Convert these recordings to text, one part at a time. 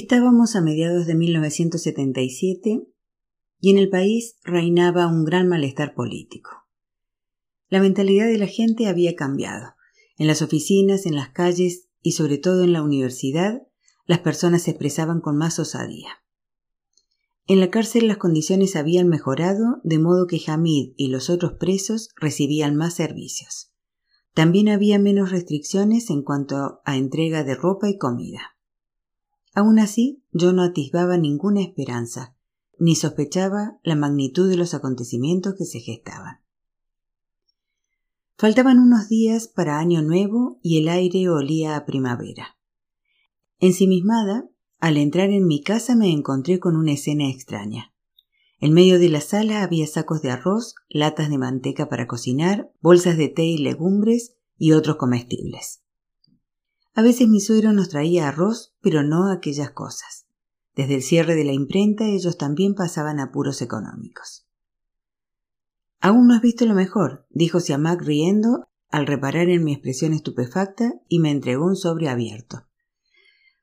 Estábamos a mediados de 1977 y en el país reinaba un gran malestar político. La mentalidad de la gente había cambiado. En las oficinas, en las calles y sobre todo en la universidad, las personas se expresaban con más osadía. En la cárcel las condiciones habían mejorado, de modo que Hamid y los otros presos recibían más servicios. También había menos restricciones en cuanto a entrega de ropa y comida. Aún así, yo no atisbaba ninguna esperanza, ni sospechaba la magnitud de los acontecimientos que se gestaban. Faltaban unos días para Año Nuevo y el aire olía a primavera. Ensimismada, al entrar en mi casa me encontré con una escena extraña. En medio de la sala había sacos de arroz, latas de manteca para cocinar, bolsas de té y legumbres y otros comestibles. A veces mi suegro nos traía arroz, pero no aquellas cosas. Desde el cierre de la imprenta ellos también pasaban apuros económicos. Aún no has visto lo mejor, dijo Siamak riendo al reparar en mi expresión estupefacta y me entregó un sobre abierto.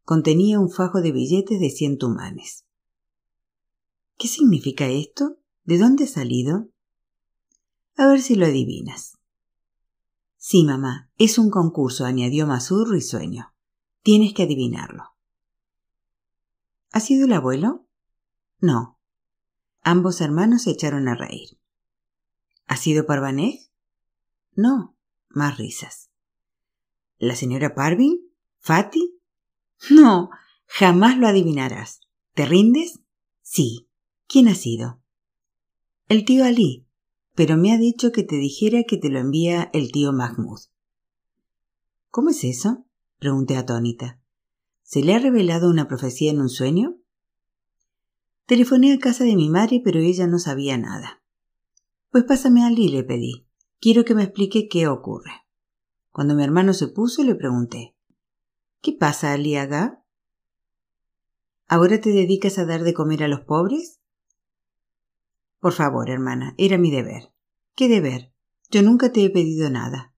Contenía un fajo de billetes de cien tumanes. ¿Qué significa esto? ¿De dónde ha salido? A ver si lo adivinas. Sí, mamá, es un concurso, añadió Masur risueño. Tienes que adivinarlo. ¿Ha sido el abuelo? No. Ambos hermanos se echaron a reír. ¿Ha sido Parvanej? No. Más risas. ¿La señora Parvin? ¿Fati? No. Jamás lo adivinarás. ¿Te rindes? Sí. ¿Quién ha sido? El tío Ali, pero me ha dicho que te dijera que te lo envía el tío Mahmoud. ¿Cómo es eso? pregunté atónita. ¿Se le ha revelado una profecía en un sueño? Telefoné a casa de mi madre, pero ella no sabía nada. Pues pásame a Ali, le pedí. Quiero que me explique qué ocurre. Cuando mi hermano se puso, le pregunté. ¿Qué pasa, Ali Aga? ¿Ahora te dedicas a dar de comer a los pobres? Por favor, hermana, era mi deber. ¿Qué deber? Yo nunca te he pedido nada.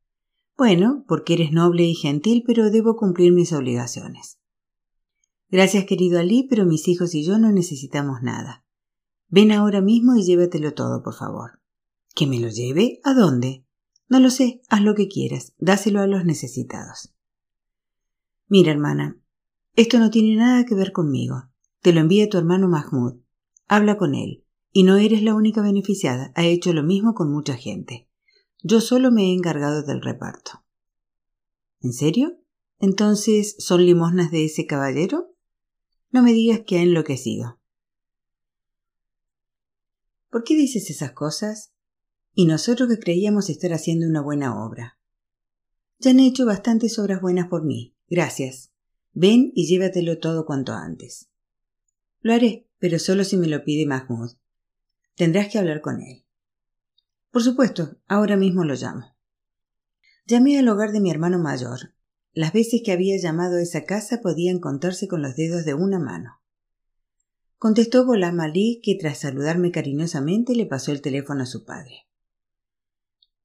Bueno, porque eres noble y gentil, pero debo cumplir mis obligaciones. Gracias, querido Ali, pero mis hijos y yo no necesitamos nada. Ven ahora mismo y llévatelo todo, por favor. ¿Que me lo lleve? ¿A dónde? No lo sé, haz lo que quieras, dáselo a los necesitados. Mira, hermana, esto no tiene nada que ver conmigo. Te lo envía tu hermano Mahmoud. Habla con él. Y no eres la única beneficiada, ha hecho lo mismo con mucha gente. Yo solo me he encargado del reparto. ¿En serio? Entonces, ¿son limosnas de ese caballero? No me digas que ha enloquecido. ¿Por qué dices esas cosas? Y nosotros que creíamos estar haciendo una buena obra. Ya han hecho bastantes obras buenas por mí. Gracias. Ven y llévatelo todo cuanto antes. Lo haré, pero solo si me lo pide Mahmoud. Tendrás que hablar con él. Por supuesto, ahora mismo lo llamo. Llamé al hogar de mi hermano mayor. Las veces que había llamado a esa casa podían contarse con los dedos de una mano. Contestó Golam Ali, que tras saludarme cariñosamente le pasó el teléfono a su padre.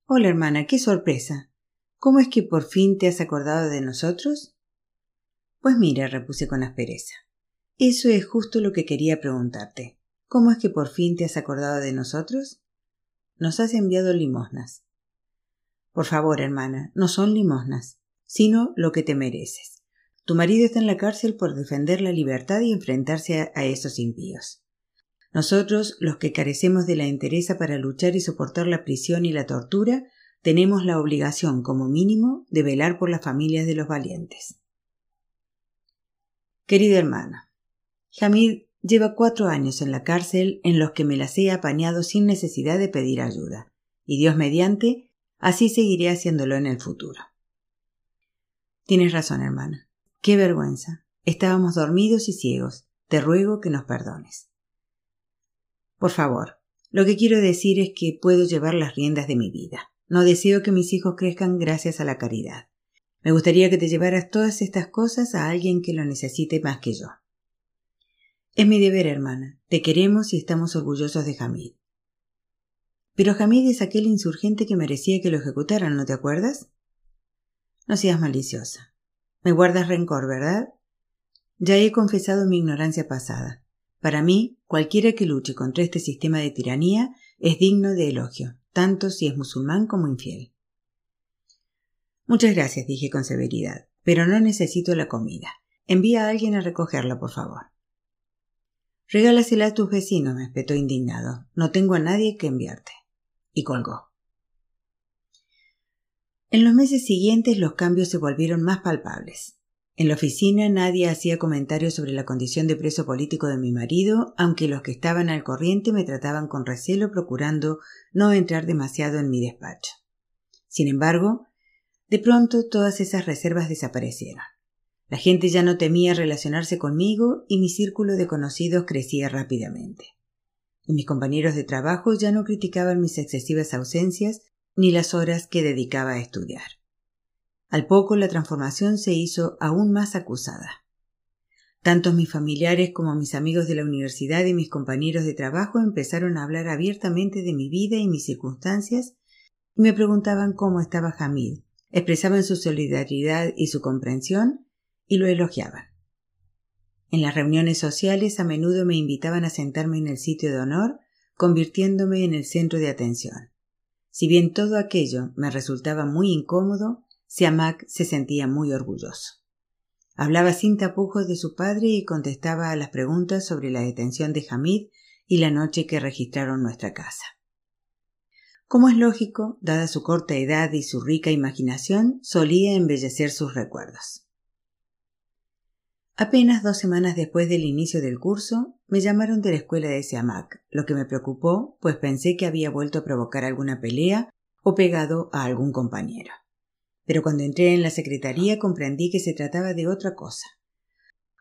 Hola hermana, qué sorpresa. ¿Cómo es que por fin te has acordado de nosotros? Pues mira, repuse con aspereza. Eso es justo lo que quería preguntarte. ¿Cómo es que por fin te has acordado de nosotros? Nos has enviado limosnas. Por favor, hermana, no son limosnas, sino lo que te mereces. Tu marido está en la cárcel por defender la libertad y enfrentarse a, esos impíos. Nosotros, los que carecemos de la entereza para luchar y soportar la prisión y la tortura, tenemos la obligación, como mínimo, de velar por las familias de los valientes. Querida hermana, Hamid Lleva cuatro años en la cárcel en los que me las he apañado sin necesidad de pedir ayuda, y Dios mediante, así seguiré haciéndolo en el futuro. Tienes razón, hermana. Qué vergüenza. Estábamos dormidos y ciegos. Te ruego que nos perdones. Por favor, lo que quiero decir es que puedo llevar las riendas de mi vida. No deseo que mis hijos crezcan gracias a la caridad. Me gustaría que te llevaras todas estas cosas a alguien que lo necesite más que yo. Es mi deber, hermana. Te queremos y estamos orgullosos de Hamid. Pero Hamid es aquel insurgente que merecía que lo ejecutaran, ¿no te acuerdas? No seas maliciosa. Me guardas rencor, ¿verdad? Ya he confesado mi ignorancia pasada. Para mí, cualquiera que luche contra este sistema de tiranía es digno de elogio, tanto si es musulmán como infiel. Muchas gracias, dije con severidad, pero no necesito la comida. Envía a alguien a recogerla, por favor. Regálasela a tus vecinos, me espetó indignado. No tengo a nadie que enviarte. Y colgó. En los meses siguientes los cambios se volvieron más palpables. En la oficina nadie hacía comentarios sobre la condición de preso político de mi marido, aunque los que estaban al corriente me trataban con recelo procurando no entrar demasiado en mi despacho. Sin embargo, de pronto todas esas reservas desaparecieron. La gente ya no temía relacionarse conmigo y mi círculo de conocidos crecía rápidamente. Y mis compañeros de trabajo ya no criticaban mis excesivas ausencias ni las horas que dedicaba a estudiar. Al poco la transformación se hizo aún más acusada. Tanto mis familiares como mis amigos de la universidad y mis compañeros de trabajo empezaron a hablar abiertamente de mi vida y mis circunstancias y me preguntaban cómo estaba Hamid, expresaban su solidaridad y su comprensión y lo elogiaban. En las reuniones sociales a menudo me invitaban a sentarme en el sitio de honor, convirtiéndome en el centro de atención. Si bien todo aquello me resultaba muy incómodo, Siamak se sentía muy orgulloso. Hablaba sin tapujos de su padre y contestaba a las preguntas sobre la detención de Hamid y la noche que registraron nuestra casa. Como es lógico, dada su corta edad y su rica imaginación, solía embellecer sus recuerdos. Apenas dos semanas después del inicio del curso, me llamaron de la escuela de Siamak, lo que me preocupó, pues pensé que había vuelto a provocar alguna pelea o pegado a algún compañero. Pero cuando entré en la secretaría comprendí que se trataba de otra cosa.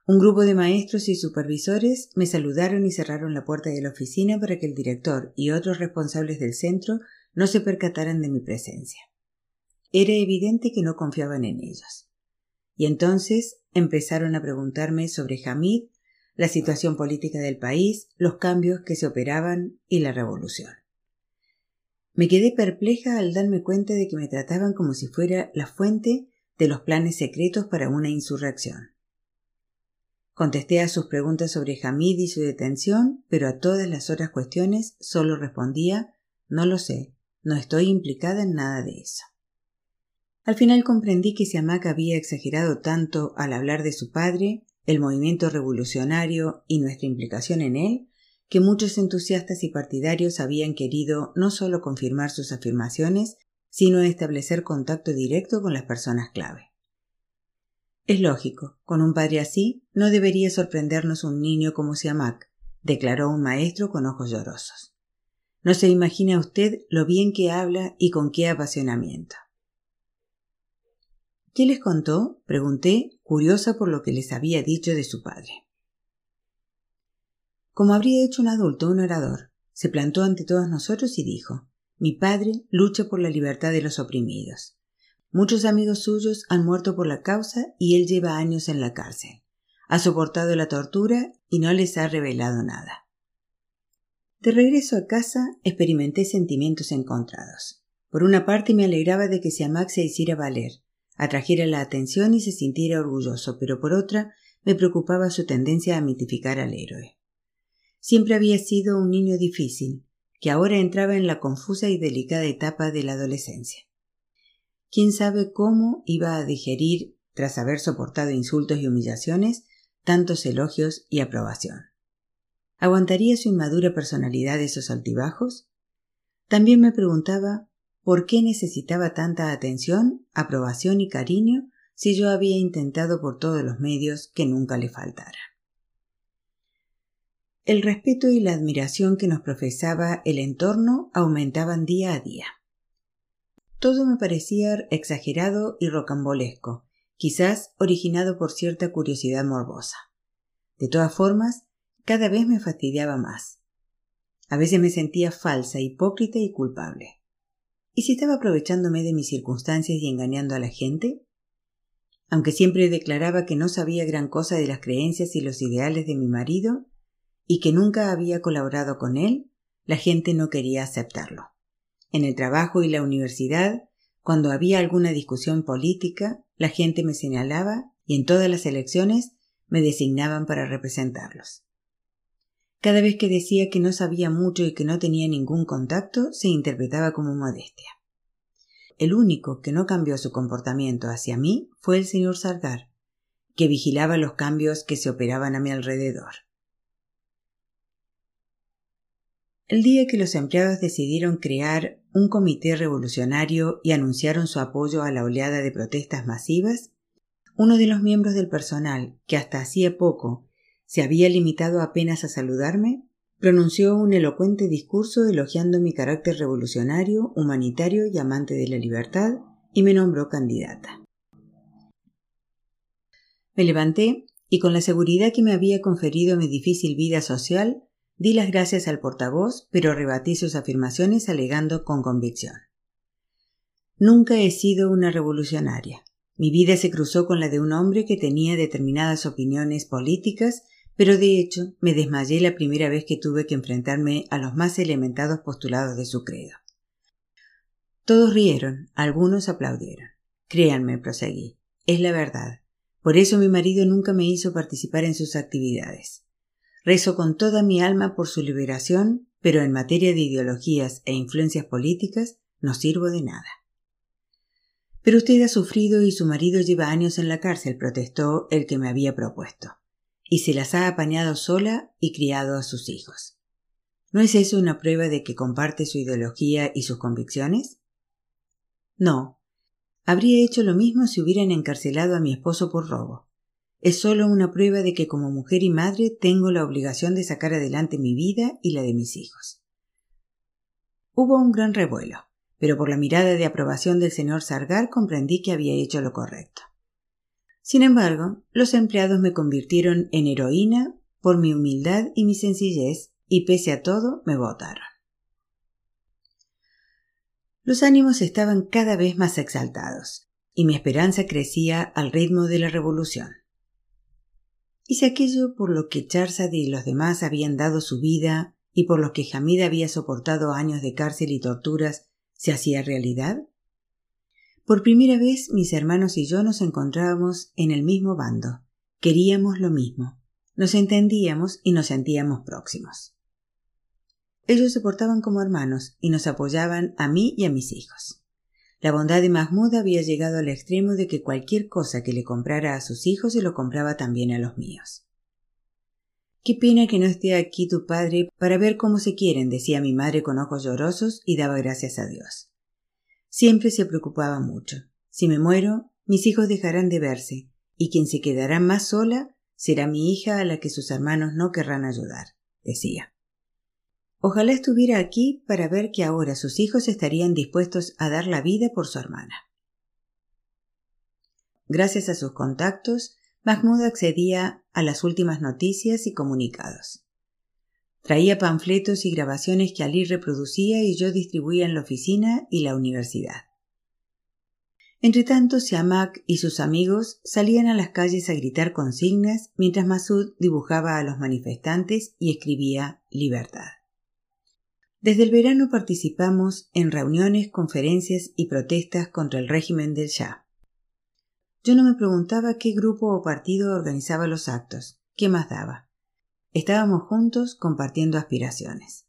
Un grupo de maestros y supervisores me saludaron y cerraron la puerta de la oficina para que el director y otros responsables del centro no se percataran de mi presencia. Era evidente que no confiaban en ellos. Y entonces empezaron a preguntarme sobre Hamid, la situación política del país, los cambios que se operaban y la revolución. Me quedé perpleja al darme cuenta de que me trataban como si fuera la fuente de los planes secretos para una insurrección. Contesté a sus preguntas sobre Hamid y su detención, pero a todas las otras cuestiones solo respondía no lo sé, no estoy implicada en nada de eso. Al final comprendí que Siamak había exagerado tanto al hablar de su padre, el movimiento revolucionario y nuestra implicación en él, que muchos entusiastas y partidarios habían querido no solo confirmar sus afirmaciones, sino establecer contacto directo con las personas clave. Es lógico, con un padre así, no debería sorprendernos un niño como Siamak, declaró un maestro con ojos llorosos. No se imagina usted lo bien que habla y con qué apasionamiento. ¿Qué les contó? pregunté, curiosa por lo que les había dicho de su padre. Como habría hecho un adulto, un orador, se plantó ante todos nosotros y dijo Mi padre lucha por la libertad de los oprimidos. Muchos amigos suyos han muerto por la causa y él lleva años en la cárcel. Ha soportado la tortura y no les ha revelado nada. De regreso a casa experimenté sentimientos encontrados. Por una parte me alegraba de que Siamak se hiciera valer, atrajera la atención y se sintiera orgulloso, pero por otra me preocupaba su tendencia a mitificar al héroe. Siempre había sido un niño difícil, que ahora entraba en la confusa y delicada etapa de la adolescencia. Quién sabe cómo iba a digerir, tras haber soportado insultos y humillaciones, tantos elogios y aprobación. ¿Aguantaría su inmadura personalidad esos altibajos? También me preguntaba ¿Por qué necesitaba tanta atención, aprobación y cariño si yo había intentado por todos los medios que nunca le faltara? El respeto y la admiración que nos profesaba el entorno aumentaban día a día. Todo me parecía exagerado y rocambolesco, quizás originado por cierta curiosidad morbosa. De todas formas, cada vez me fastidiaba más. A veces me sentía falsa, hipócrita y culpable. ¿Y si estaba aprovechándome de mis circunstancias y engañando a la gente? Aunque siempre declaraba que no sabía gran cosa de las creencias y los ideales de mi marido, y que nunca había colaborado con él, la gente no quería aceptarlo. En el trabajo y la universidad, cuando había alguna discusión política, la gente me señalaba y en todas las elecciones me designaban para representarlos. Cada vez que decía que no sabía mucho y que no tenía ningún contacto, se interpretaba como modestia. El único que no cambió su comportamiento hacia mí fue el señor Sargar, que vigilaba los cambios que se operaban a mi alrededor. El día que los empleados decidieron crear un comité revolucionario y anunciaron su apoyo a la oleada de protestas masivas, uno de los miembros del personal, que hasta hacía poco se había limitado apenas a saludarme, pronunció un elocuente discurso elogiando mi carácter revolucionario, humanitario y amante de la libertad, y me nombró candidata. Me levanté y con la seguridad que me había conferido mi difícil vida social, Di las gracias al portavoz, pero rebatí sus afirmaciones alegando con convicción. Nunca he sido una revolucionaria. Mi vida se cruzó con la de un hombre que tenía determinadas opiniones políticas, pero de hecho me desmayé la primera vez que tuve que enfrentarme a los más elementados postulados de su credo. Todos rieron, algunos aplaudieron. Créanme, proseguí, es la verdad. Por eso mi marido nunca me hizo participar en sus actividades. Rezo con toda mi alma por su liberación, pero en materia de ideologías e influencias políticas no sirvo de nada. Pero usted ha sufrido y su marido lleva años en la cárcel, protestó el que me había propuesto, y se las ha apañado sola y criado a sus hijos. ¿No es eso una prueba de que comparte su ideología y sus convicciones? No. Habría hecho lo mismo si hubieran encarcelado a mi esposo por robo es solo una prueba de que como mujer y madre tengo la obligación de sacar adelante mi vida y la de mis hijos. Hubo un gran revuelo, pero por la mirada de aprobación del señor Sargar comprendí que había hecho lo correcto. Sin embargo, los empleados me convirtieron en heroína por mi humildad y mi sencillez, y pese a todo me votaron. Los ánimos estaban cada vez más exaltados, y mi esperanza crecía al ritmo de la revolución. ¿Y si aquello por lo que Charzad y los demás habían dado su vida y por lo que Hamid había soportado años de cárcel y torturas se hacía realidad? Por primera vez mis hermanos y yo nos encontrábamos en el mismo bando. Queríamos lo mismo. Nos entendíamos y nos sentíamos próximos. Ellos se portaban como hermanos y nos apoyaban a mí y a mis hijos. La bondad de Mahmoud había llegado al extremo de que cualquier cosa que le comprara a sus hijos se lo compraba también a los míos. Qué pena que no esté aquí tu padre para ver cómo se quieren, decía mi madre con ojos llorosos y daba gracias a Dios. Siempre se preocupaba mucho. Si me muero, mis hijos dejarán de verse, y quien se quedará más sola será mi hija a la que sus hermanos no querrán ayudar, decía. Ojalá estuviera aquí para ver que ahora sus hijos estarían dispuestos a dar la vida por su hermana. Gracias a sus contactos, Mahmoud accedía a las últimas noticias y comunicados. Traía panfletos y grabaciones que Ali reproducía y yo distribuía en la oficina y la universidad. Entretanto, Siamak y sus amigos salían a las calles a gritar consignas mientras Masud dibujaba a los manifestantes y escribía libertad. Desde el verano participamos en reuniones, conferencias y protestas contra el régimen del Shah. Yo no me preguntaba qué grupo o partido organizaba los actos, qué más daba. Estábamos juntos compartiendo aspiraciones.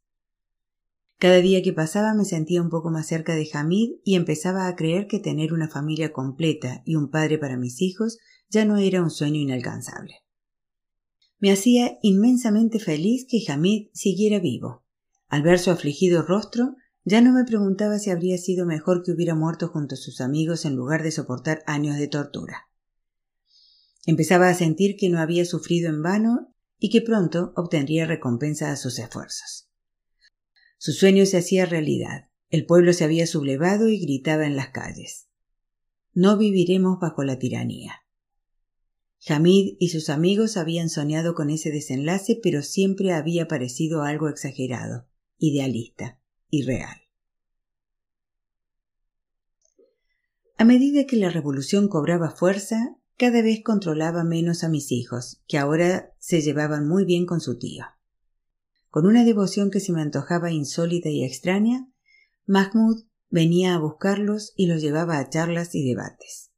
Cada día que pasaba me sentía un poco más cerca de Hamid y empezaba a creer que tener una familia completa y un padre para mis hijos ya no era un sueño inalcanzable. Me hacía inmensamente feliz que Hamid siguiera vivo al ver su afligido rostro, ya no me preguntaba si habría sido mejor que hubiera muerto junto a sus amigos en lugar de soportar años de tortura. Empezaba a sentir que no había sufrido en vano y que pronto obtendría recompensa a sus esfuerzos. Su sueño se hacía realidad. El pueblo se había sublevado y gritaba en las calles. No viviremos bajo la tiranía. Hamid y sus amigos habían soñado con ese desenlace, pero siempre había parecido algo exagerado idealista y real. A medida que la revolución cobraba fuerza, cada vez controlaba menos a mis hijos, que ahora se llevaban muy bien con su tío. Con una devoción que se me antojaba insólita y extraña, Mahmoud venía a buscarlos y los llevaba a charlas y debates.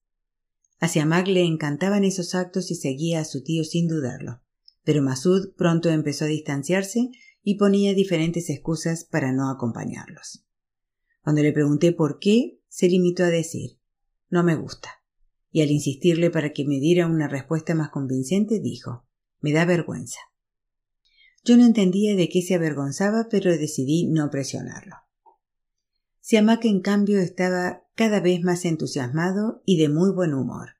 A Siamak le encantaban esos actos y seguía a su tío sin dudarlo. Pero Masud pronto empezó a distanciarse y ponía diferentes excusas para no acompañarlos. Cuando le pregunté por qué, se limitó a decir no me gusta. Y al insistirle para que me diera una respuesta más convincente, dijo me da vergüenza. Yo no entendía de qué se avergonzaba, pero decidí no presionarlo. Siamak, en cambio, estaba cada vez más entusiasmado y de muy buen humor,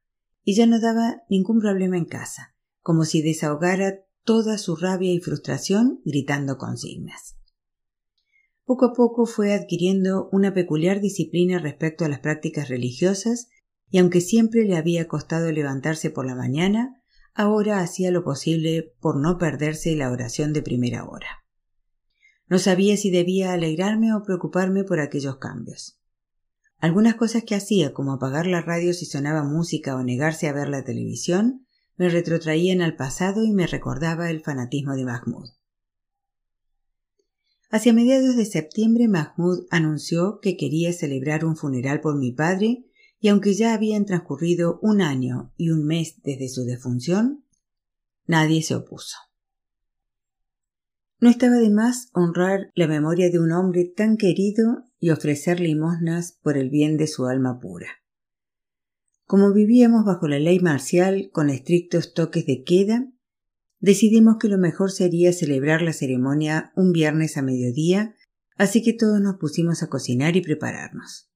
y ya no daba ningún problema en casa, como si desahogara toda su rabia y frustración gritando consignas. Poco a poco fue adquiriendo una peculiar disciplina respecto a las prácticas religiosas y aunque siempre le había costado levantarse por la mañana, ahora hacía lo posible por no perderse la oración de primera hora. No sabía si debía alegrarme o preocuparme por aquellos cambios. Algunas cosas que hacía, como apagar la radio si sonaba música o negarse a ver la televisión, me retrotraían al pasado y me recordaba el fanatismo de Mahmoud. Hacia mediados de septiembre Mahmoud anunció que quería celebrar un funeral por mi padre y aunque ya habían transcurrido un año y un mes desde su defunción, nadie se opuso. No estaba de más honrar la memoria de un hombre tan querido y ofrecer limosnas por el bien de su alma pura. Como vivíamos bajo la ley marcial con estrictos toques de queda, decidimos que lo mejor sería celebrar la ceremonia un viernes a mediodía, así que todos nos pusimos a cocinar y prepararnos.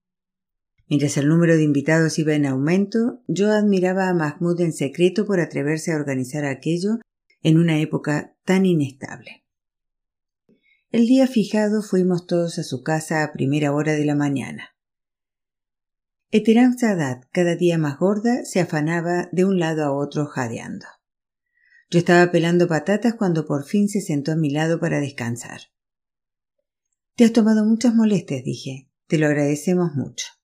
Mientras el número de invitados iba en aumento, yo admiraba a Mahmoud en secreto por atreverse a organizar aquello en una época tan inestable. El día fijado fuimos todos a su casa a primera hora de la mañana. Eteram Sadat, cada día más gorda, se afanaba de un lado a otro jadeando. Yo estaba pelando patatas cuando por fin se sentó a mi lado para descansar. Te has tomado muchas molestias, dije. Te lo agradecemos mucho.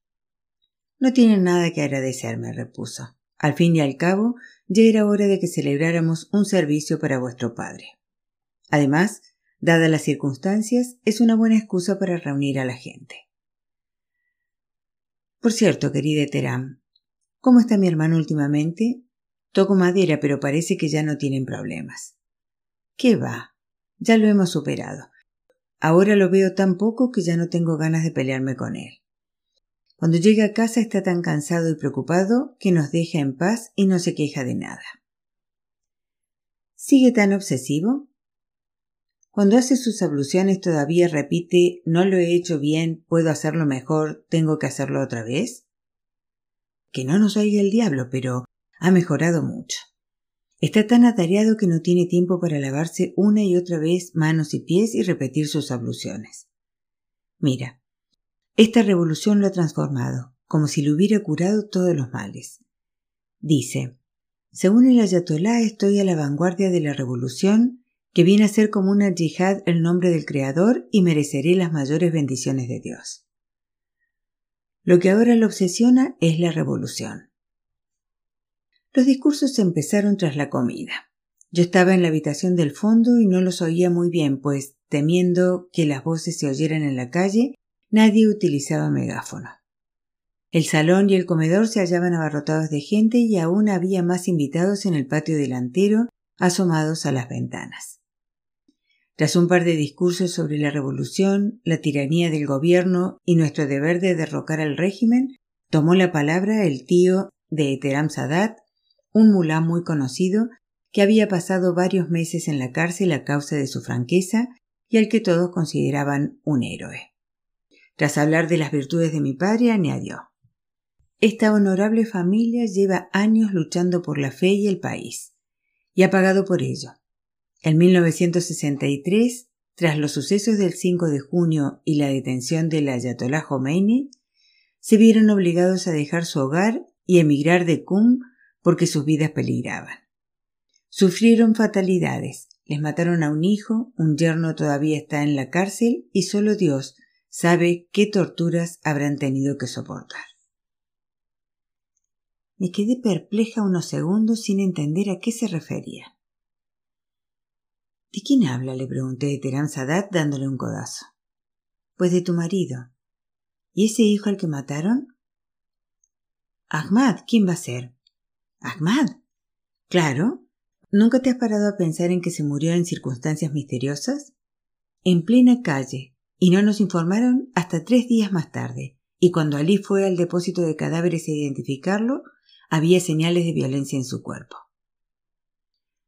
No tienen nada que agradecerme, repuso. Al fin y al cabo, ya era hora de que celebráramos un servicio para vuestro padre. Además, dadas las circunstancias, es una buena excusa para reunir a la gente. Por cierto, querida Teram, ¿cómo está mi hermano últimamente? Toco madera, pero parece que ya no tienen problemas. ¿Qué va? Ya lo hemos superado. Ahora lo veo tan poco que ya no tengo ganas de pelearme con él. Cuando llega a casa está tan cansado y preocupado que nos deja en paz y no se queja de nada. ¿Sigue tan obsesivo? Cuando hace sus abluciones todavía repite no lo he hecho bien, puedo hacerlo mejor, tengo que hacerlo otra vez. Que no nos oiga el diablo, pero ha mejorado mucho. Está tan atareado que no tiene tiempo para lavarse una y otra vez manos y pies y repetir sus abluciones. Mira, esta revolución lo ha transformado, como si le hubiera curado todos los males. Dice, según el ayatolá estoy a la vanguardia de la revolución que viene a ser como una yihad el nombre del Creador y mereceré las mayores bendiciones de Dios. Lo que ahora lo obsesiona es la revolución. Los discursos empezaron tras la comida. Yo estaba en la habitación del fondo y no los oía muy bien, pues, temiendo que las voces se oyeran en la calle, nadie utilizaba megáfono. El salón y el comedor se hallaban abarrotados de gente y aún había más invitados en el patio delantero, asomados a las ventanas. Tras un par de discursos sobre la revolución, la tiranía del gobierno y nuestro deber de derrocar al régimen, tomó la palabra el tío de Eteram Sadat, un mulá muy conocido que había pasado varios meses en la cárcel a causa de su franqueza y al que todos consideraban un héroe. Tras hablar de las virtudes de mi padre, añadió Esta honorable familia lleva años luchando por la fe y el país, y ha pagado por ello. En 1963, tras los sucesos del 5 de junio y la detención del Ayatollah Khomeini, se vieron obligados a dejar su hogar y emigrar de Qum porque sus vidas peligraban. Sufrieron fatalidades, les mataron a un hijo, un yerno todavía está en la cárcel y solo Dios sabe qué torturas habrán tenido que soportar. Me quedé perpleja unos segundos sin entender a qué se refería. ¿De quién habla? le pregunté a Terán Sadat dándole un codazo. Pues de tu marido. ¿Y ese hijo al que mataron? Ahmad, ¿quién va a ser? Ahmad. Claro. ¿Nunca te has parado a pensar en que se murió en circunstancias misteriosas? En plena calle, y no nos informaron hasta tres días más tarde, y cuando Ali fue al depósito de cadáveres a identificarlo, había señales de violencia en su cuerpo.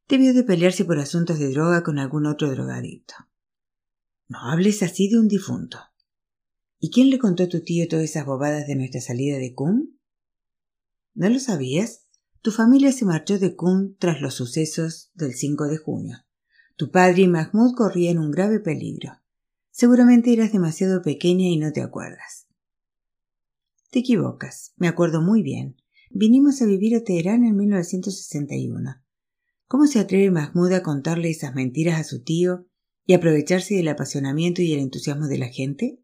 Debió de pelearse por asuntos de droga con algún otro drogadicto. No hables así de un difunto. ¿Y quién le contó a tu tío todas esas bobadas de nuestra salida de Qum? ¿No lo sabías? Tu familia se marchó de Qum tras los sucesos del 5 de junio. Tu padre y Mahmoud corrían un grave peligro. Seguramente eras demasiado pequeña y no te acuerdas. Te equivocas, me acuerdo muy bien. Vinimos a vivir a Teherán en 1961. ¿Cómo se atreve Mahmoud a contarle esas mentiras a su tío y aprovecharse del apasionamiento y el entusiasmo de la gente?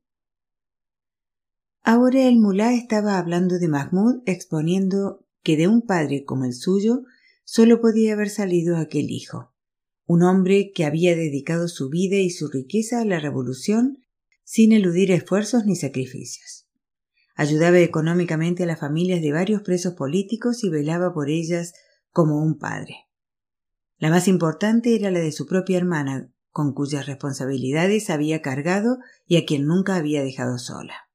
Ahora el mulá estaba hablando de Mahmoud exponiendo que de un padre como el suyo solo podía haber salido aquel hijo, un hombre que había dedicado su vida y su riqueza a la revolución sin eludir esfuerzos ni sacrificios. Ayudaba económicamente a las familias de varios presos políticos y velaba por ellas como un padre. La más importante era la de su propia hermana, con cuyas responsabilidades había cargado y a quien nunca había dejado sola.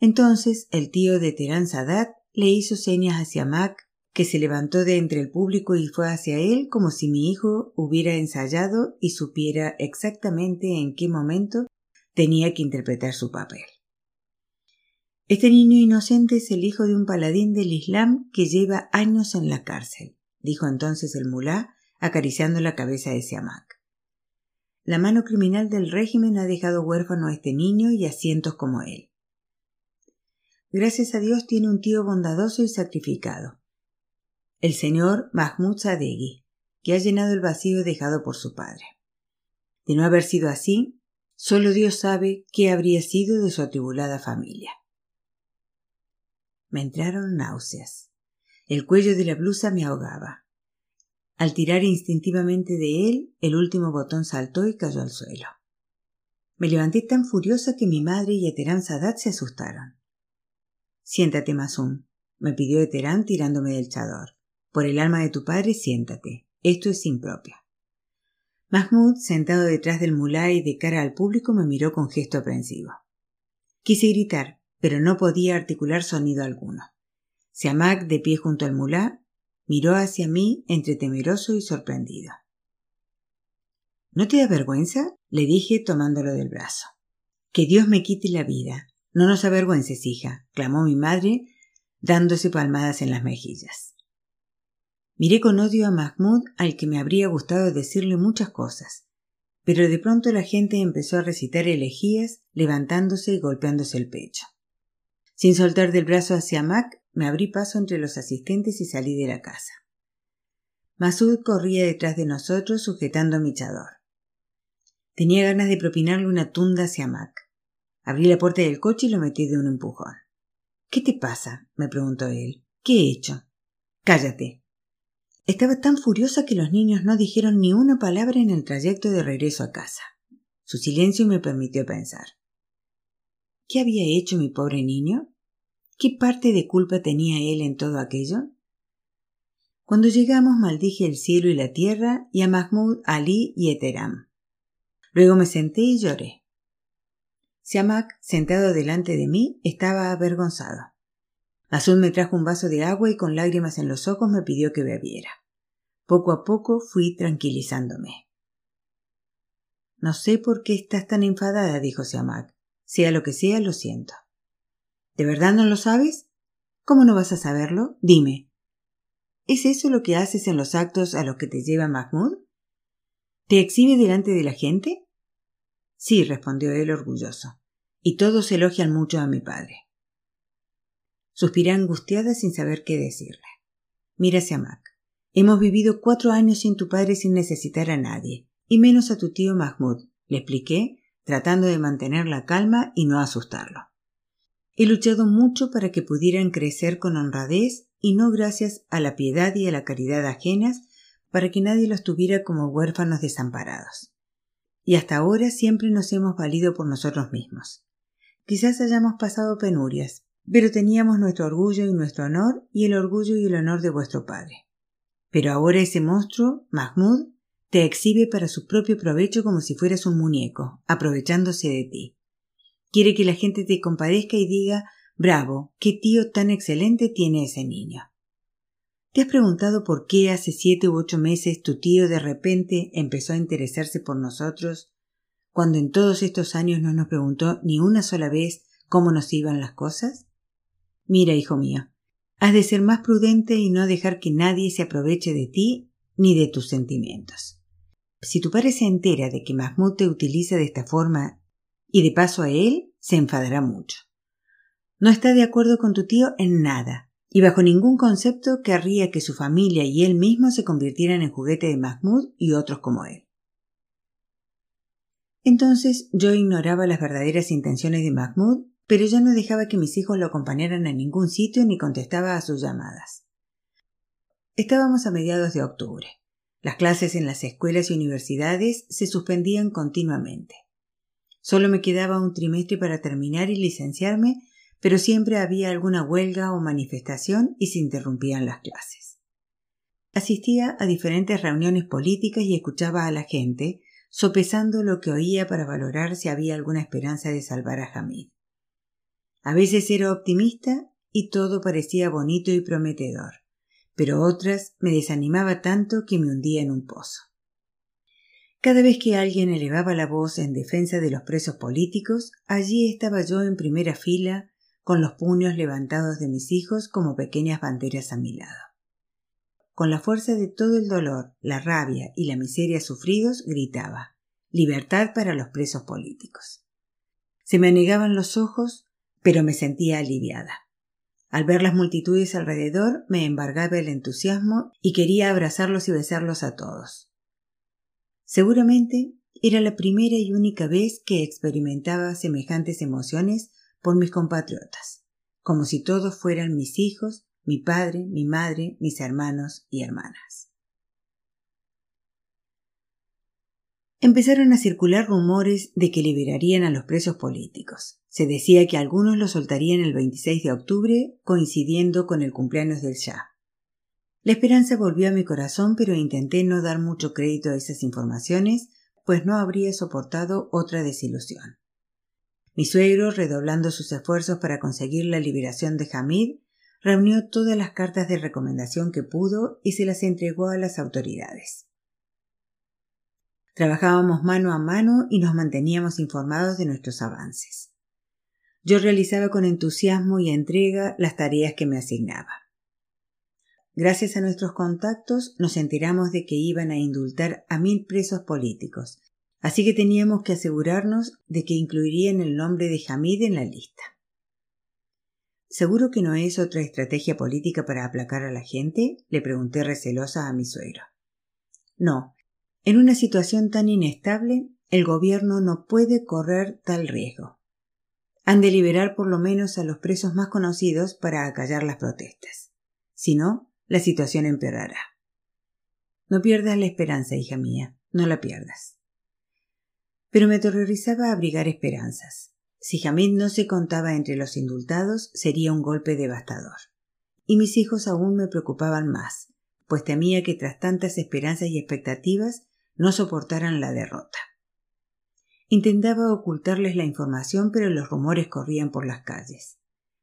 Entonces el tío de Terán Sadat le hizo señas hacia Mac, que se levantó de entre el público y fue hacia él como si mi hijo hubiera ensayado y supiera exactamente en qué momento tenía que interpretar su papel. Este niño inocente es el hijo de un paladín del Islam que lleva años en la cárcel dijo entonces el mulá, acariciando la cabeza de Siamak. La mano criminal del régimen ha dejado huérfano a este niño y a cientos como él. Gracias a Dios tiene un tío bondadoso y sacrificado, el señor Mahmoud Sadeghi, que ha llenado el vacío dejado por su padre. De no haber sido así, solo Dios sabe qué habría sido de su atribulada familia. Me entraron náuseas. El cuello de la blusa me ahogaba. Al tirar instintivamente de él, el último botón saltó y cayó al suelo. Me levanté tan furiosa que mi madre y Eterán Sadat se asustaron. Siéntate, Masum, me pidió Eterán tirándome del chador. Por el alma de tu padre, siéntate. Esto es impropio. Mahmoud, sentado detrás del mulá y de cara al público, me miró con gesto aprensivo. Quise gritar, pero no podía articular sonido alguno. Siamak, de pie junto al mulá, miró hacia mí entre temeroso y sorprendido. ¿No te da vergüenza? le dije tomándolo del brazo. Que Dios me quite la vida. No nos avergüences, hija, clamó mi madre, dándose palmadas en las mejillas. Miré con odio a Mahmoud, al que me habría gustado decirle muchas cosas, pero de pronto la gente empezó a recitar elegías, levantándose y golpeándose el pecho. Sin soltar del brazo hacia Mac, me abrí paso entre los asistentes y salí de la casa. Masud corría detrás de nosotros sujetando mi chador. Tenía ganas de propinarle una tunda hacia Mac. Abrí la puerta del coche y lo metí de un empujón. ¿Qué te pasa? me preguntó él. ¿Qué he hecho? Cállate. Estaba tan furiosa que los niños no dijeron ni una palabra en el trayecto de regreso a casa. Su silencio me permitió pensar. ¿Qué había hecho mi pobre niño? ¿Qué parte de culpa tenía él en todo aquello? Cuando llegamos maldije el cielo y la tierra y a Mahmud, Ali y Eteram. Luego me senté y lloré. Siamak, sentado delante de mí, estaba avergonzado. Azul me trajo un vaso de agua y con lágrimas en los ojos me pidió que bebiera. Poco a poco fui tranquilizándome. No sé por qué estás tan enfadada, dijo Siamak. Sea lo que sea, lo siento. ¿De verdad no lo sabes? ¿Cómo no vas a saberlo? Dime. ¿Es eso lo que haces en los actos a los que te lleva Mahmoud? ¿Te exhibe delante de la gente? Sí, respondió él orgulloso. Y todos elogian mucho a mi padre. Suspiré angustiada sin saber qué decirle. Mírase a Mac. Hemos vivido cuatro años sin tu padre sin necesitar a nadie, y menos a tu tío Mahmoud, le expliqué, tratando de mantener la calma y no asustarlo. He luchado mucho para que pudieran crecer con honradez y no gracias a la piedad y a la caridad ajenas para que nadie los tuviera como huérfanos desamparados. Y hasta ahora siempre nos hemos valido por nosotros mismos. Quizás hayamos pasado penurias, pero teníamos nuestro orgullo y nuestro honor y el orgullo y el honor de vuestro padre. Pero ahora ese monstruo, Mahmud, te exhibe para su propio provecho como si fueras un muñeco, aprovechándose de ti. Quiere que la gente te compadezca y diga Bravo, qué tío tan excelente tiene ese niño. ¿Te has preguntado por qué hace siete u ocho meses tu tío de repente empezó a interesarse por nosotros, cuando en todos estos años no nos preguntó ni una sola vez cómo nos iban las cosas? Mira, hijo mío, has de ser más prudente y no dejar que nadie se aproveche de ti ni de tus sentimientos. Si tu padre se entera de que Mahmoud te utiliza de esta forma y de paso a él, se enfadará mucho. No está de acuerdo con tu tío en nada, y bajo ningún concepto querría que su familia y él mismo se convirtieran en juguete de Mahmoud y otros como él. Entonces yo ignoraba las verdaderas intenciones de Mahmoud, pero ya no dejaba que mis hijos lo acompañaran a ningún sitio ni contestaba a sus llamadas. Estábamos a mediados de octubre. Las clases en las escuelas y universidades se suspendían continuamente. Solo me quedaba un trimestre para terminar y licenciarme, pero siempre había alguna huelga o manifestación y se interrumpían las clases. Asistía a diferentes reuniones políticas y escuchaba a la gente, sopesando lo que oía para valorar si había alguna esperanza de salvar a Hamid. A veces era optimista y todo parecía bonito y prometedor pero otras me desanimaba tanto que me hundía en un pozo. Cada vez que alguien elevaba la voz en defensa de los presos políticos, allí estaba yo en primera fila, con los puños levantados de mis hijos como pequeñas banderas a mi lado. Con la fuerza de todo el dolor, la rabia y la miseria sufridos, gritaba Libertad para los presos políticos. Se me anegaban los ojos, pero me sentía aliviada. Al ver las multitudes alrededor me embargaba el entusiasmo y quería abrazarlos y besarlos a todos. Seguramente era la primera y única vez que experimentaba semejantes emociones por mis compatriotas, como si todos fueran mis hijos, mi padre, mi madre, mis hermanos y hermanas. Empezaron a circular rumores de que liberarían a los presos políticos. Se decía que algunos los soltarían el 26 de octubre, coincidiendo con el cumpleaños del Shah. La esperanza volvió a mi corazón, pero intenté no dar mucho crédito a esas informaciones, pues no habría soportado otra desilusión. Mi suegro, redoblando sus esfuerzos para conseguir la liberación de Hamid, reunió todas las cartas de recomendación que pudo y se las entregó a las autoridades. Trabajábamos mano a mano y nos manteníamos informados de nuestros avances. Yo realizaba con entusiasmo y entrega las tareas que me asignaba. Gracias a nuestros contactos nos enteramos de que iban a indultar a mil presos políticos, así que teníamos que asegurarnos de que incluirían el nombre de Hamid en la lista. ¿Seguro que no es otra estrategia política para aplacar a la gente? le pregunté recelosa a mi suegro. No, en una situación tan inestable, el gobierno no puede correr tal riesgo. Han de liberar por lo menos a los presos más conocidos para acallar las protestas. Si no, la situación empeorará. No pierdas la esperanza, hija mía, no la pierdas. Pero me aterrorizaba abrigar esperanzas. Si Hamid no se contaba entre los indultados, sería un golpe devastador. Y mis hijos aún me preocupaban más, pues temía que tras tantas esperanzas y expectativas no soportaran la derrota. Intentaba ocultarles la información, pero los rumores corrían por las calles.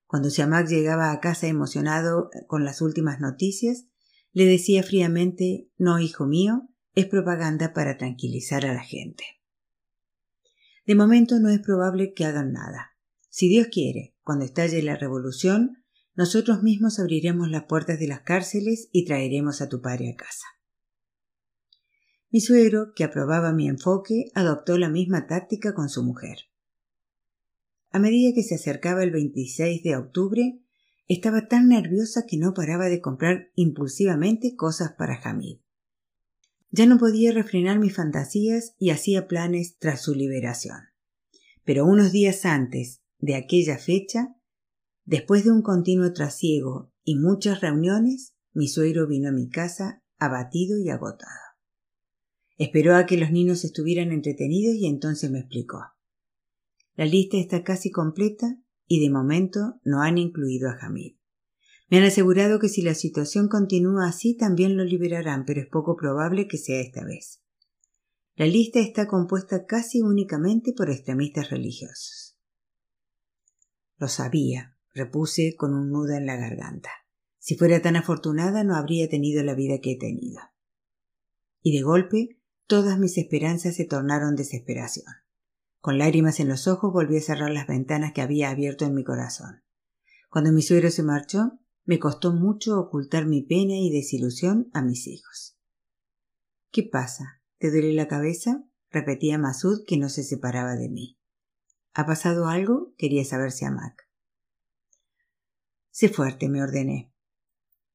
Cuando Siamak llegaba a casa emocionado con las últimas noticias, le decía fríamente No, hijo mío, es propaganda para tranquilizar a la gente. De momento no es probable que hagan nada. Si Dios quiere, cuando estalle la revolución, nosotros mismos abriremos las puertas de las cárceles y traeremos a tu padre a casa. Mi suegro, que aprobaba mi enfoque, adoptó la misma táctica con su mujer. A medida que se acercaba el 26 de octubre, estaba tan nerviosa que no paraba de comprar impulsivamente cosas para Hamid. Ya no podía refrenar mis fantasías y hacía planes tras su liberación. Pero unos días antes de aquella fecha, después de un continuo trasiego y muchas reuniones, mi suegro vino a mi casa abatido y agotado. Esperó a que los niños estuvieran entretenidos y entonces me explicó. La lista está casi completa y de momento no han incluido a Hamid. Me han asegurado que si la situación continúa así también lo liberarán, pero es poco probable que sea esta vez. La lista está compuesta casi únicamente por extremistas religiosos. Lo sabía, repuse con un nudo en la garganta. Si fuera tan afortunada no habría tenido la vida que he tenido. Y de golpe todas mis esperanzas se tornaron desesperación. Con lágrimas en los ojos volví a cerrar las ventanas que había abierto en mi corazón. Cuando mi suegro se marchó, me costó mucho ocultar mi pena y desilusión a mis hijos. ¿Qué pasa? ¿Te duele la cabeza? repetía Masud que no se separaba de mí. ¿Ha pasado algo? quería saber si a Mac. Sé fuerte, me ordené.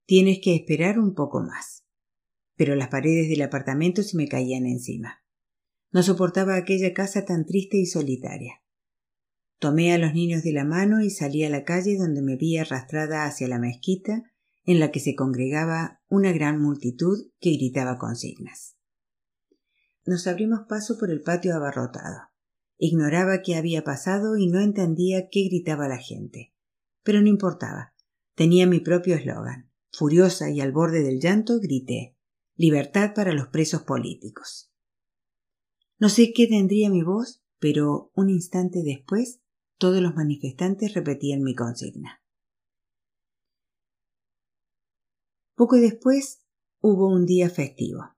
Tienes que esperar un poco más. Pero las paredes del apartamento se me caían encima. No soportaba aquella casa tan triste y solitaria. Tomé a los niños de la mano y salí a la calle donde me vi arrastrada hacia la mezquita en la que se congregaba una gran multitud que gritaba consignas. Nos abrimos paso por el patio abarrotado. Ignoraba qué había pasado y no entendía qué gritaba la gente. Pero no importaba. Tenía mi propio eslogan. Furiosa y al borde del llanto, grité Libertad para los presos políticos. No sé qué tendría mi voz, pero un instante después todos los manifestantes repetían mi consigna. Poco después hubo un día festivo.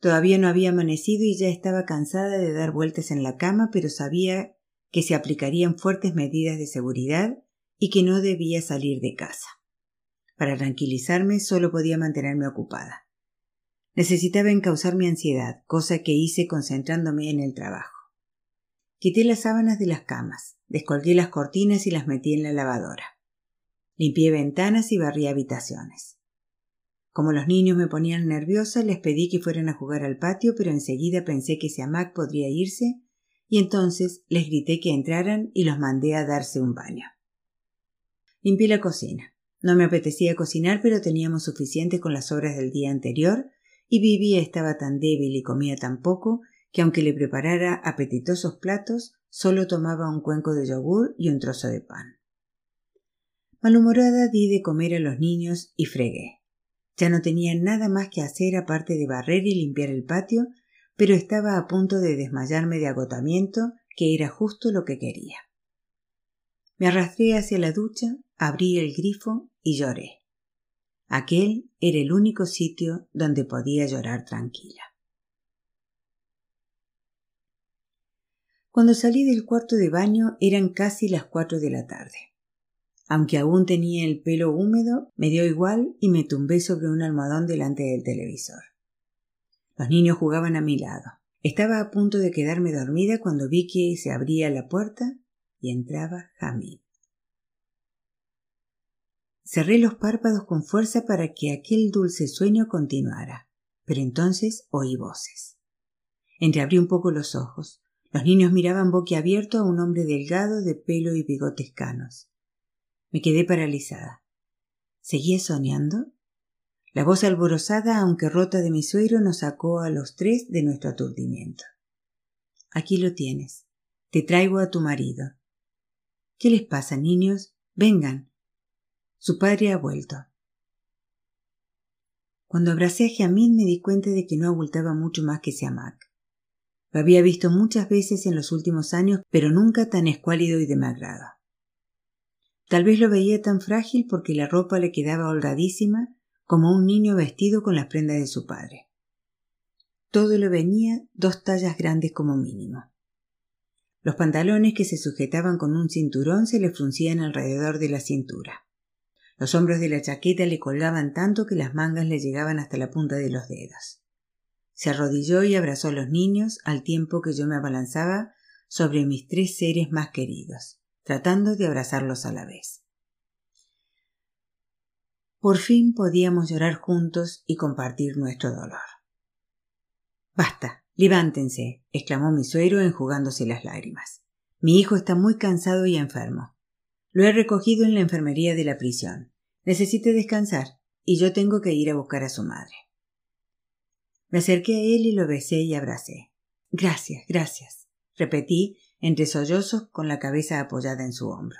Todavía no había amanecido y ya estaba cansada de dar vueltas en la cama, pero sabía que se aplicarían fuertes medidas de seguridad y que no debía salir de casa. Para tranquilizarme solo podía mantenerme ocupada. Necesitaba encauzar mi ansiedad, cosa que hice concentrándome en el trabajo. Quité las sábanas de las camas, descolgué las cortinas y las metí en la lavadora. Limpié ventanas y barrí habitaciones. Como los niños me ponían nerviosa, les pedí que fueran a jugar al patio, pero enseguida pensé que Siamak podría irse, y entonces les grité que entraran y los mandé a darse un baño. Limpié la cocina. No me apetecía cocinar, pero teníamos suficiente con las obras del día anterior, y Vivi estaba tan débil y comía tan poco que aunque le preparara apetitosos platos, solo tomaba un cuenco de yogur y un trozo de pan. Malhumorada di de comer a los niños y fregué. Ya no tenía nada más que hacer aparte de barrer y limpiar el patio, pero estaba a punto de desmayarme de agotamiento, que era justo lo que quería. Me arrastré hacia la ducha, abrí el grifo y lloré. Aquel era el único sitio donde podía llorar tranquila. Cuando salí del cuarto de baño eran casi las cuatro de la tarde. Aunque aún tenía el pelo húmedo, me dio igual y me tumbé sobre un almohadón delante del televisor. Los niños jugaban a mi lado. Estaba a punto de quedarme dormida cuando vi que se abría la puerta y entraba Hamid. Cerré los párpados con fuerza para que aquel dulce sueño continuara, pero entonces oí voces. Entreabrí un poco los ojos. Los niños miraban boquiabierto a un hombre delgado de pelo y bigotes canos. Me quedé paralizada. ¿Seguía soñando? La voz alborozada, aunque rota de mi suegro, nos sacó a los tres de nuestro aturdimiento. Aquí lo tienes. Te traigo a tu marido. ¿Qué les pasa, niños? Vengan. Su padre ha vuelto. Cuando abracé a Jamín me di cuenta de que no abultaba mucho más que Siamak. Lo había visto muchas veces en los últimos años, pero nunca tan escuálido y demacrado. Tal vez lo veía tan frágil porque la ropa le quedaba holgadísima como un niño vestido con las prendas de su padre. Todo le venía dos tallas grandes como mínimo. Los pantalones que se sujetaban con un cinturón se le fruncían alrededor de la cintura. Los hombros de la chaqueta le colgaban tanto que las mangas le llegaban hasta la punta de los dedos. Se arrodilló y abrazó a los niños al tiempo que yo me abalanzaba sobre mis tres seres más queridos, tratando de abrazarlos a la vez. Por fin podíamos llorar juntos y compartir nuestro dolor. Basta, levántense, exclamó mi suegro enjugándose las lágrimas. Mi hijo está muy cansado y enfermo. Lo he recogido en la enfermería de la prisión. Necesite descansar y yo tengo que ir a buscar a su madre. Me acerqué a él y lo besé y abracé. Gracias, gracias, repetí entre sollozos con la cabeza apoyada en su hombro.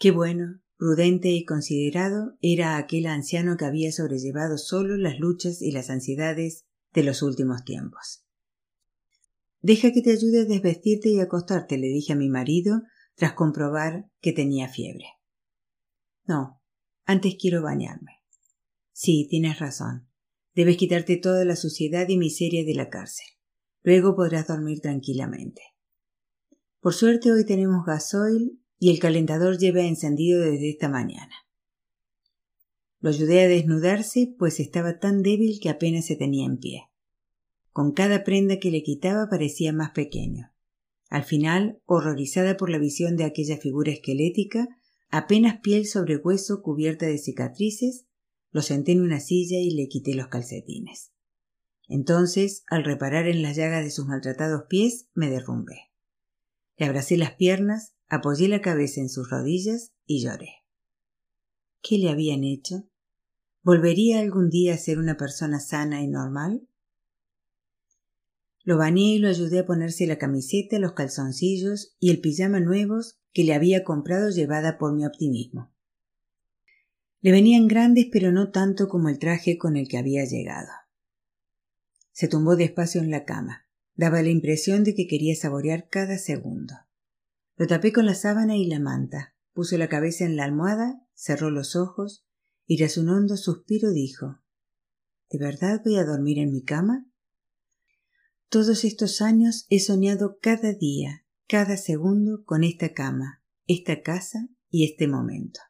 Qué bueno, prudente y considerado era aquel anciano que había sobrellevado solo las luchas y las ansiedades de los últimos tiempos. Deja que te ayude a desvestirte y acostarte, le dije a mi marido tras comprobar que tenía fiebre. No, antes quiero bañarme. Sí, tienes razón. Debes quitarte toda la suciedad y miseria de la cárcel. Luego podrás dormir tranquilamente. Por suerte hoy tenemos gasoil y el calentador lleva encendido desde esta mañana. Lo ayudé a desnudarse, pues estaba tan débil que apenas se tenía en pie. Con cada prenda que le quitaba parecía más pequeño. Al final, horrorizada por la visión de aquella figura esquelética, apenas piel sobre hueso cubierta de cicatrices, lo senté en una silla y le quité los calcetines. Entonces, al reparar en las llagas de sus maltratados pies, me derrumbé. Le abracé las piernas, apoyé la cabeza en sus rodillas y lloré. ¿Qué le habían hecho? ¿Volvería algún día a ser una persona sana y normal? Lo bañé y lo ayudé a ponerse la camiseta, los calzoncillos y el pijama nuevos que le había comprado llevada por mi optimismo. Le venían grandes pero no tanto como el traje con el que había llegado. Se tumbó despacio en la cama. Daba la impresión de que quería saborear cada segundo. Lo tapé con la sábana y la manta, puso la cabeza en la almohada, cerró los ojos y tras un hondo suspiro dijo ¿De verdad voy a dormir en mi cama? Todos estos años he soñado cada día, cada segundo con esta cama, esta casa y este momento.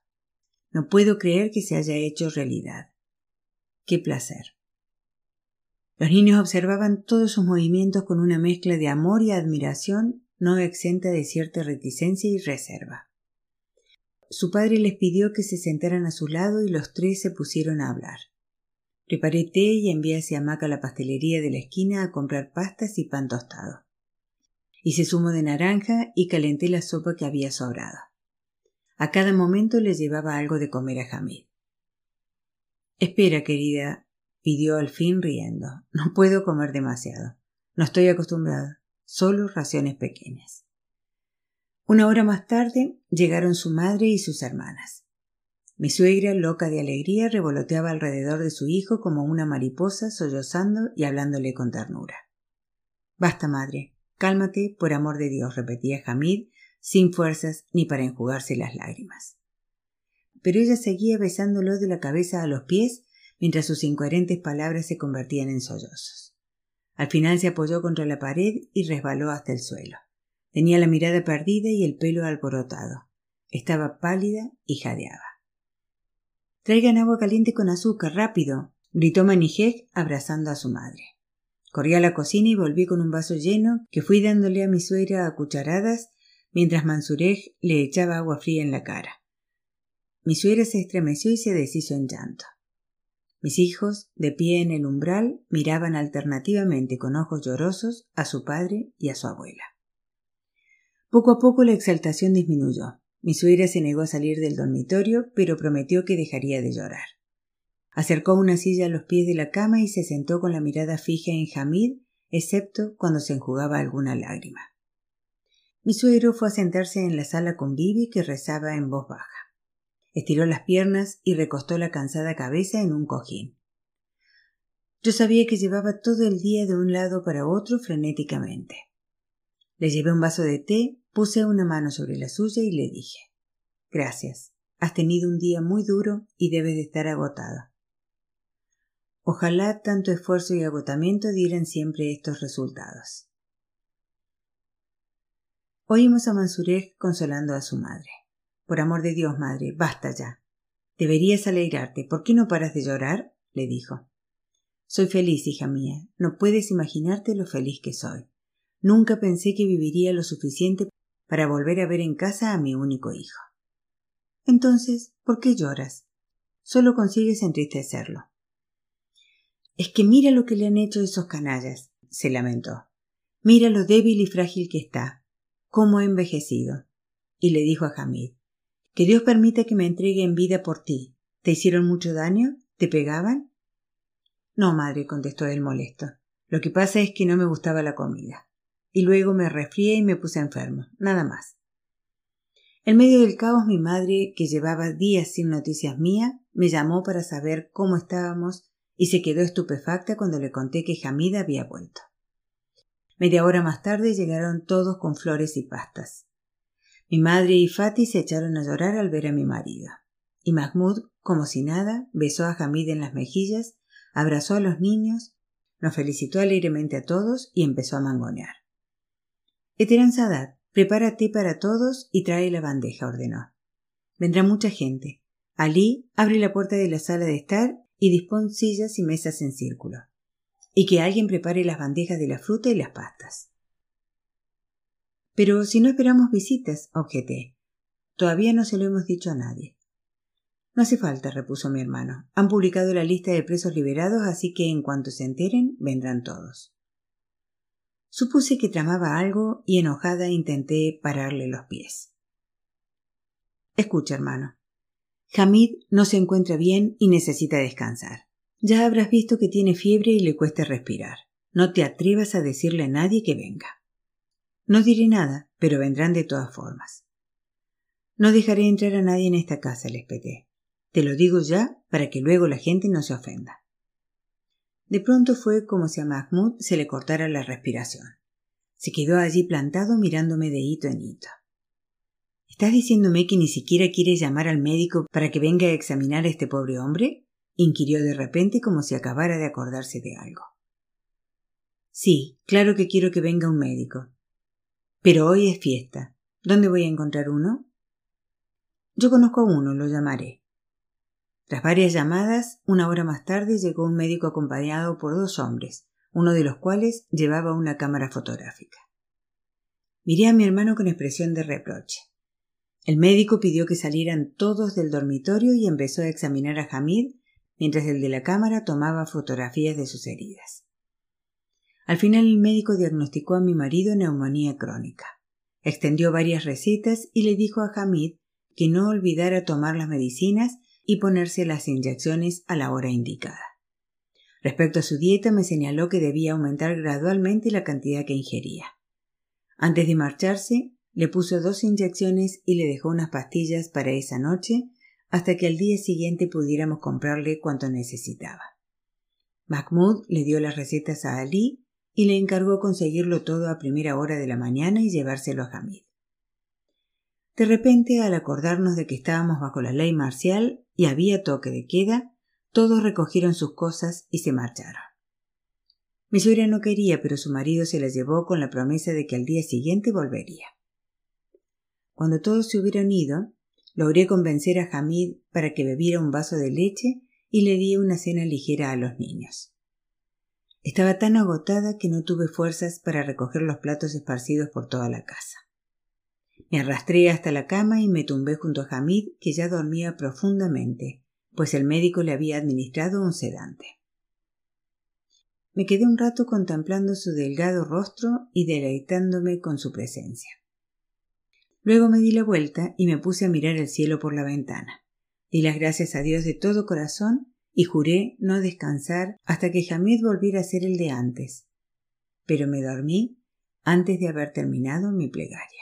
No puedo creer que se haya hecho realidad. Qué placer. Los niños observaban todos sus movimientos con una mezcla de amor y admiración no exenta de cierta reticencia y reserva. Su padre les pidió que se sentaran a su lado y los tres se pusieron a hablar. Preparé té y envié hacia Maca a la pastelería de la esquina a comprar pastas y pan tostado. Hice zumo de naranja y calenté la sopa que había sobrado. A cada momento le llevaba algo de comer a Hamid. Espera, querida, pidió al fin riendo. No puedo comer demasiado. No estoy acostumbrada solo raciones pequeñas. Una hora más tarde llegaron su madre y sus hermanas. Mi suegra, loca de alegría, revoloteaba alrededor de su hijo como una mariposa, sollozando y hablándole con ternura. Basta, madre, cálmate, por amor de Dios, repetía Hamid, sin fuerzas ni para enjugarse las lágrimas. Pero ella seguía besándolo de la cabeza a los pies mientras sus incoherentes palabras se convertían en sollozos. Al final se apoyó contra la pared y resbaló hasta el suelo. Tenía la mirada perdida y el pelo alborotado. Estaba pálida y jadeaba. Traigan agua caliente con azúcar, rápido, gritó Manijek abrazando a su madre. Corrí a la cocina y volví con un vaso lleno que fui dándole a mi suegra a cucharadas mientras Mansurej le echaba agua fría en la cara. Mi suegra se estremeció y se deshizo en llanto. Mis hijos, de pie en el umbral, miraban alternativamente con ojos llorosos a su padre y a su abuela. Poco a poco la exaltación disminuyó. Mi suegra se negó a salir del dormitorio, pero prometió que dejaría de llorar. Acercó una silla a los pies de la cama y se sentó con la mirada fija en Hamid, excepto cuando se enjugaba alguna lágrima. Mi suegro fue a sentarse en la sala con Bibi, que rezaba en voz baja. Estiró las piernas y recostó la cansada cabeza en un cojín. Yo sabía que llevaba todo el día de un lado para otro frenéticamente. Le llevé un vaso de té, puse una mano sobre la suya y le dije Gracias. Has tenido un día muy duro y debes de estar agotado. Ojalá tanto esfuerzo y agotamiento dieran siempre estos resultados. Oímos a Mansurek consolando a su madre. Por amor de Dios, madre, basta ya. Deberías alegrarte. ¿Por qué no paras de llorar? le dijo. Soy feliz, hija mía. No puedes imaginarte lo feliz que soy. Nunca pensé que viviría lo suficiente para volver a ver en casa a mi único hijo. Entonces, ¿por qué lloras? Solo consigues entristecerlo. Es que mira lo que le han hecho esos canallas, se lamentó. Mira lo débil y frágil que está, cómo ha envejecido. Y le dijo a Hamid que Dios permite que me entregue en vida por ti. ¿Te hicieron mucho daño? ¿Te pegaban? No, madre, contestó él molesto. Lo que pasa es que no me gustaba la comida. Y luego me resfrié y me puse enfermo. Nada más. En medio del caos mi madre, que llevaba días sin noticias mía, me llamó para saber cómo estábamos y se quedó estupefacta cuando le conté que Hamid había vuelto. Media hora más tarde llegaron todos con flores y pastas. Mi madre y Fati se echaron a llorar al ver a mi marido. Y Mahmoud, como si nada, besó a Hamid en las mejillas, abrazó a los niños, nos felicitó alegremente a todos y empezó a mangonear. Sadat, prepárate para todos y trae la bandeja, ordenó. Vendrá mucha gente. Ali abre la puerta de la sala de estar y dispone sillas y mesas en círculo. Y que alguien prepare las bandejas de la fruta y las pastas. Pero si no esperamos visitas, objeté. Todavía no se lo hemos dicho a nadie. No hace falta, repuso mi hermano. Han publicado la lista de presos liberados, así que en cuanto se enteren, vendrán todos. Supuse que tramaba algo y enojada intenté pararle los pies. Escucha, hermano. Hamid no se encuentra bien y necesita descansar. Ya habrás visto que tiene fiebre y le cuesta respirar. No te atrevas a decirle a nadie que venga. No diré nada, pero vendrán de todas formas. No dejaré entrar a nadie en esta casa, les peté. Te lo digo ya para que luego la gente no se ofenda. De pronto fue como si a Mahmoud se le cortara la respiración. Se quedó allí plantado mirándome de hito en hito. ¿Estás diciéndome que ni siquiera quieres llamar al médico para que venga a examinar a este pobre hombre? inquirió de repente como si acabara de acordarse de algo. Sí, claro que quiero que venga un médico. Pero hoy es fiesta. ¿Dónde voy a encontrar uno? Yo conozco a uno, lo llamaré. Tras varias llamadas, una hora más tarde llegó un médico acompañado por dos hombres, uno de los cuales llevaba una cámara fotográfica. Miré a mi hermano con expresión de reproche. El médico pidió que salieran todos del dormitorio y empezó a examinar a Hamid mientras el de la cámara tomaba fotografías de sus heridas. Al final el médico diagnosticó a mi marido neumonía crónica. Extendió varias recetas y le dijo a Hamid que no olvidara tomar las medicinas y ponerse las inyecciones a la hora indicada. Respecto a su dieta, me señaló que debía aumentar gradualmente la cantidad que ingería. Antes de marcharse, le puso dos inyecciones y le dejó unas pastillas para esa noche hasta que al día siguiente pudiéramos comprarle cuanto necesitaba. Mahmoud le dio las recetas a Ali y le encargó conseguirlo todo a primera hora de la mañana y llevárselo a Hamid. De repente, al acordarnos de que estábamos bajo la ley marcial y había toque de queda, todos recogieron sus cosas y se marcharon. Mi suegra no quería, pero su marido se la llevó con la promesa de que al día siguiente volvería. Cuando todos se hubieron ido, logré convencer a Hamid para que bebiera un vaso de leche y le di una cena ligera a los niños. Estaba tan agotada que no tuve fuerzas para recoger los platos esparcidos por toda la casa. Me arrastré hasta la cama y me tumbé junto a Hamid, que ya dormía profundamente, pues el médico le había administrado un sedante. Me quedé un rato contemplando su delgado rostro y deleitándome con su presencia. Luego me di la vuelta y me puse a mirar el cielo por la ventana. Di las gracias a Dios de todo corazón y juré no descansar hasta que Hamid volviera a ser el de antes. Pero me dormí antes de haber terminado mi plegaria.